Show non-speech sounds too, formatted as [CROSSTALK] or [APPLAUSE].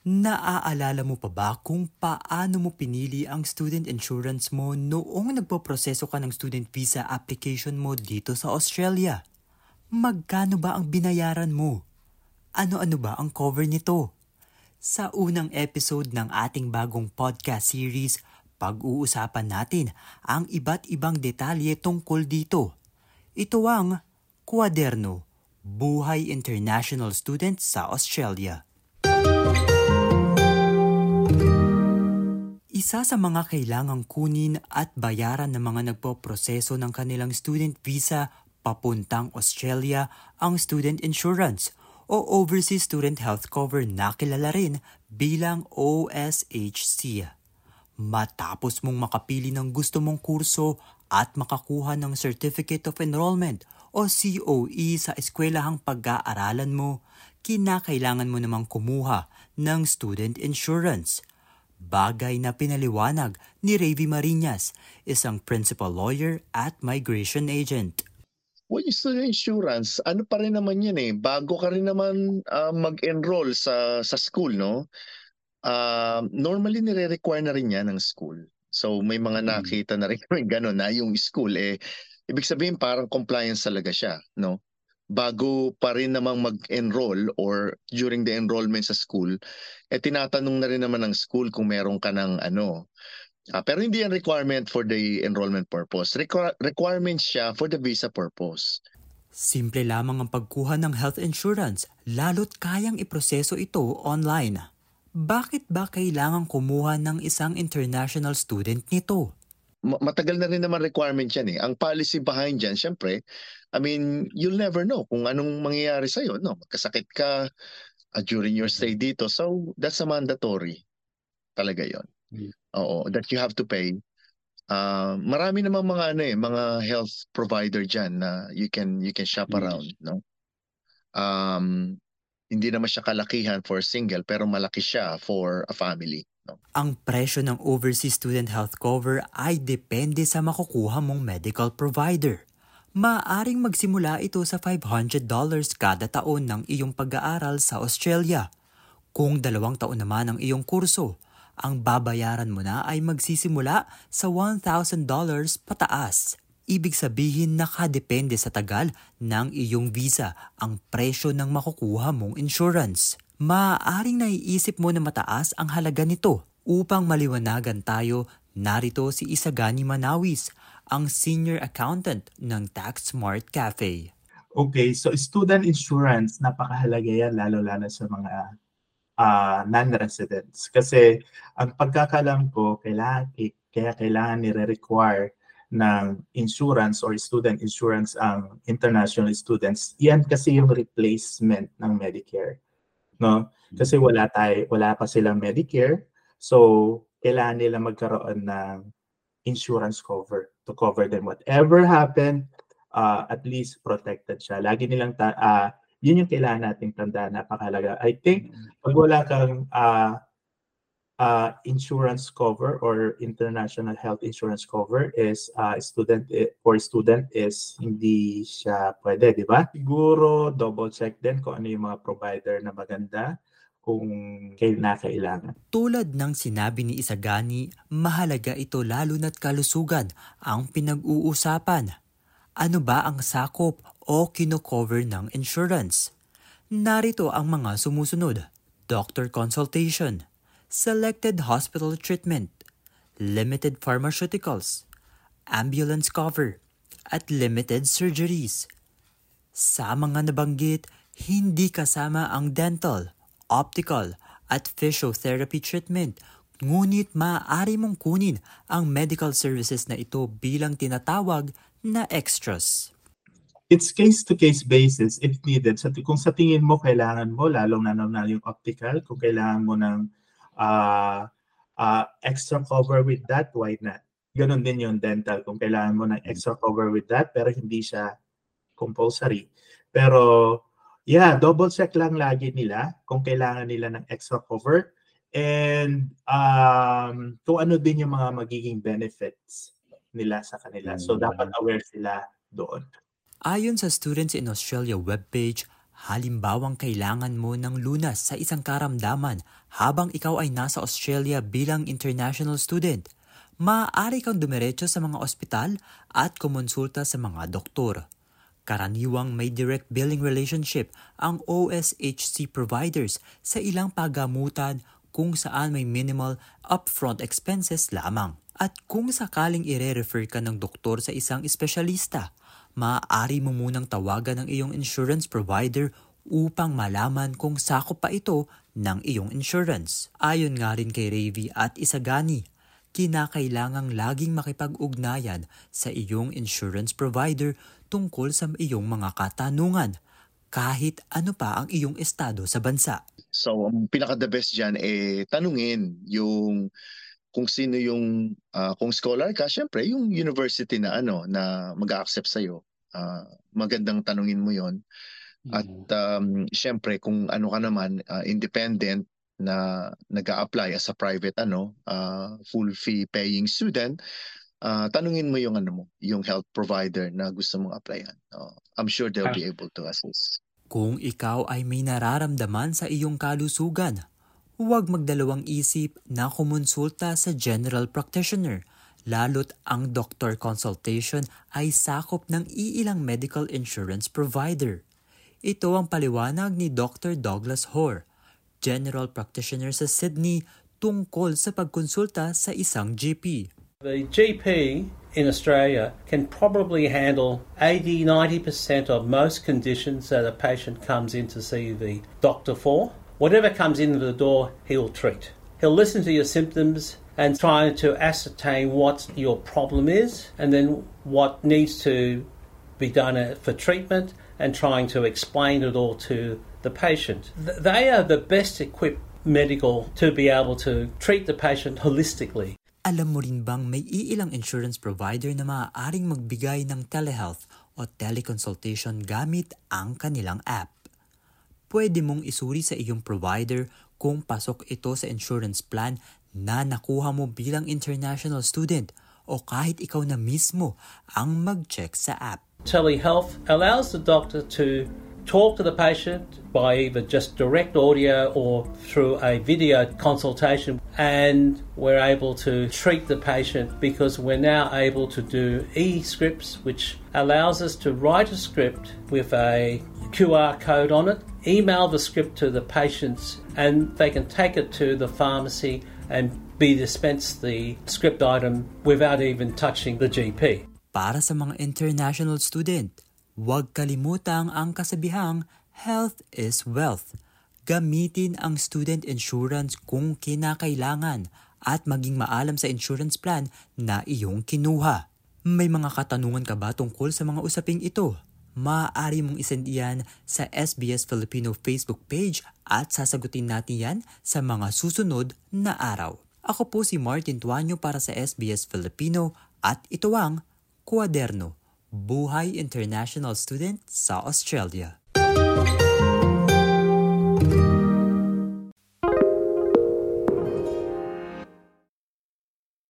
Naaalala mo pa ba kung paano mo pinili ang student insurance mo noong nagpoproseso ka ng student visa application mo dito sa Australia? Magkano ba ang binayaran mo? Ano-ano ba ang cover nito? Sa unang episode ng ating bagong podcast series, pag-uusapan natin ang iba't ibang detalye tungkol dito. Ito ang Kwaderno, Buhay International Student sa Australia. Isa sa mga kailangang kunin at bayaran ng mga nagpo-proseso ng kanilang student visa papuntang Australia ang student insurance o Overseas Student Health Cover na kilala rin bilang OSHC. Matapos mong makapili ng gusto mong kurso at makakuha ng Certificate of Enrollment o COE sa eskwelahang pag-aaralan mo, kinakailangan mo namang kumuha ng student insurance – Bagay na pinaliwanag ni Ravi Marinas, isang principal lawyer at migration agent. When you study insurance, ano pa rin naman yan eh. Bago ka rin naman uh, mag-enroll sa, sa school, no? Uh, normally, nire-require na rin yan ng school. So may mga hmm. nakita na rin [LAUGHS] gano'n na yung school eh ibig sabihin parang compliance talaga siya, no? Bago pa rin namang mag-enroll or during the enrollment sa school, eh tinatanong na rin naman ng school kung meron ka ng ano. Uh, pero hindi yan requirement for the enrollment purpose. Requ- requirement siya for the visa purpose. Simple lamang ang pagkuha ng health insurance, lalo't kayang iproseso ito online. Bakit ba kailangan kumuha ng isang international student nito? Matagal na rin naman requirement yan eh. Ang policy behind dyan, syempre, I mean, you'll never know kung anong mangyayari sa'yo. No? Magkasakit ka uh, during your stay dito. So, that's a mandatory. Talaga yon. Oo, that you have to pay. Uh, marami namang mga ano eh, mga health provider diyan na you can you can shop around, no? Um, hindi naman siya kalakihan for single pero malaki siya for a family. Ang presyo ng overseas student health cover ay depende sa makukuha mong medical provider. Maaring magsimula ito sa $500 kada taon ng iyong pag-aaral sa Australia. Kung dalawang taon naman ang iyong kurso, ang babayaran mo na ay magsisimula sa $1,000 pataas. Ibig sabihin nakadepende sa tagal ng iyong visa ang presyo ng makukuha mong insurance maaaring naiisip mo na mataas ang halaga nito. Upang maliwanagan tayo, narito si Isagani Manawis, ang Senior Accountant ng Tax Smart Cafe. Okay, so student insurance, napakahalaga yan lalo-lalo sa mga uh, non-residents. Kasi ang pagkakalam ko, kailangan, kaya kailangan nire-require ng insurance or student insurance ang international students. Yan kasi yung replacement ng Medicare no? Kasi wala tay wala pa silang Medicare. So, kailangan nila magkaroon ng insurance cover to cover them whatever happened, uh, at least protected siya. Lagi nilang ta- uh, yun yung kailangan nating tandaan, napakahalaga. I think pag wala kang uh, uh, insurance cover or international health insurance cover is uh, student for student is hindi siya pwede, di ba? Siguro double check din kung ano yung mga provider na maganda kung kailangan. Tulad ng sinabi ni Isagani, mahalaga ito lalo na't kalusugan ang pinag-uusapan. Ano ba ang sakop o kino-cover ng insurance? Narito ang mga sumusunod. Doctor consultation, selected hospital treatment, limited pharmaceuticals, ambulance cover, at limited surgeries. Sa mga nabanggit, hindi kasama ang dental, optical, at physiotherapy treatment, ngunit maaari mong kunin ang medical services na ito bilang tinatawag na extras. It's case-to-case basis if needed. So, kung sa tingin mo kailangan mo, lalong na na yung optical, kung kailangan mo ng uh, uh, extra cover with that, why not? Ganon din yung dental kung kailangan mo ng extra cover with that pero hindi siya compulsory. Pero yeah, double check lang lagi nila kung kailangan nila ng extra cover and um, kung ano din yung mga magiging benefits nila sa kanila. So mm. dapat aware sila doon. Ayon sa Students in Australia webpage, Halimbawang kailangan mo ng lunas sa isang karamdaman habang ikaw ay nasa Australia bilang international student, maaari kang dumiretso sa mga ospital at kumonsulta sa mga doktor. Karaniwang may direct billing relationship ang OSHC providers sa ilang pagamutan kung saan may minimal upfront expenses lamang. At kung sakaling ire-refer ka ng doktor sa isang espesyalista, maaari mo munang tawagan ng iyong insurance provider upang malaman kung sakop pa ito ng iyong insurance. Ayon nga rin kay Ravi at Isagani, kinakailangang laging makipag-ugnayan sa iyong insurance provider tungkol sa iyong mga katanungan kahit ano pa ang iyong estado sa bansa. So, ang pinaka-the best dyan, eh, tanungin yung kung sino yung, uh, kung scholar ka, syempre, yung university na ano, na mag-accept sa'yo. Uh, magandang tanungin mo yon At um, syempre, kung ano ka naman, uh, independent, na nag apply as a private ano uh, full fee paying student uh, tanungin mo yung ano mo yung health provider na gusto mong applyan. Uh, I'm sure they'll be able to assist. Kung ikaw ay may nararamdaman sa iyong kalusugan huwag magdalawang isip na kumonsulta sa general practitioner lalo't ang doctor consultation ay sakop ng iilang medical insurance provider ito ang paliwanag ni Dr. Douglas Hoare general practitioner sa Sydney tungkol sa pagkonsulta sa isang GP. The GP in Australia can probably handle 80 90% of most conditions that a patient comes in to see the doctor for. Whatever comes in the door, he'll treat. He'll listen to your symptoms and try to ascertain what your problem is and then what needs to be done uh, for treatment and trying to explain it all to the patient. They are the best equipped medical to be able to treat the patient holistically. Alam mo rin bang may iilang insurance provider na maaaring magbigay ng telehealth o teleconsultation gamit ang kanilang app? Pwede mong isuri sa iyong provider kung pasok ito sa insurance plan na nakuha mo bilang international student o kahit ikaw na mismo ang mag-check sa app. Telehealth allows the doctor to talk to the patient by either just direct audio or through a video consultation. And we're able to treat the patient because we're now able to do e scripts, which allows us to write a script with a QR code on it, email the script to the patients, and they can take it to the pharmacy and be dispensed the script item without even touching the GP. Para sa mga international student, Huwag kalimutang ang kasabihang health is wealth. Gamitin ang student insurance kung kinakailangan at maging maalam sa insurance plan na iyong kinuha. May mga katanungan ka ba tungkol sa mga usaping ito? Maaari mong isend iyan sa SBS Filipino Facebook page at sasagutin natin yan sa mga susunod na araw. Ako po si Martin Tuanyo para sa SBS Filipino at ito ang Kuaderno Buhay International Student sa Australia.